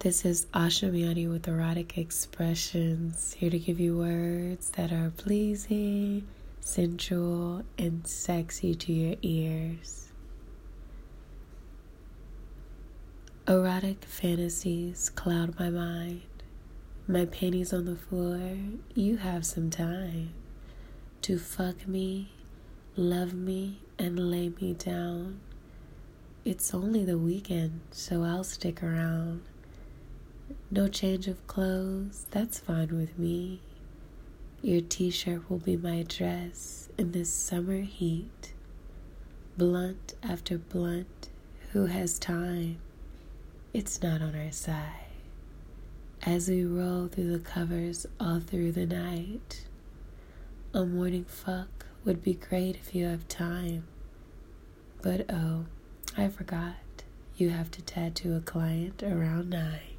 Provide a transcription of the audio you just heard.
This is Ashamiani with erotic expressions, here to give you words that are pleasing, sensual, and sexy to your ears. Erotic fantasies cloud my mind. My panties on the floor, you have some time to fuck me, love me, and lay me down. It's only the weekend, so I'll stick around. No change of clothes, that's fine with me. Your t shirt will be my dress in this summer heat. Blunt after blunt, who has time? It's not on our side. As we roll through the covers all through the night, a morning fuck would be great if you have time. But oh, I forgot. You have to tattoo a client around nine.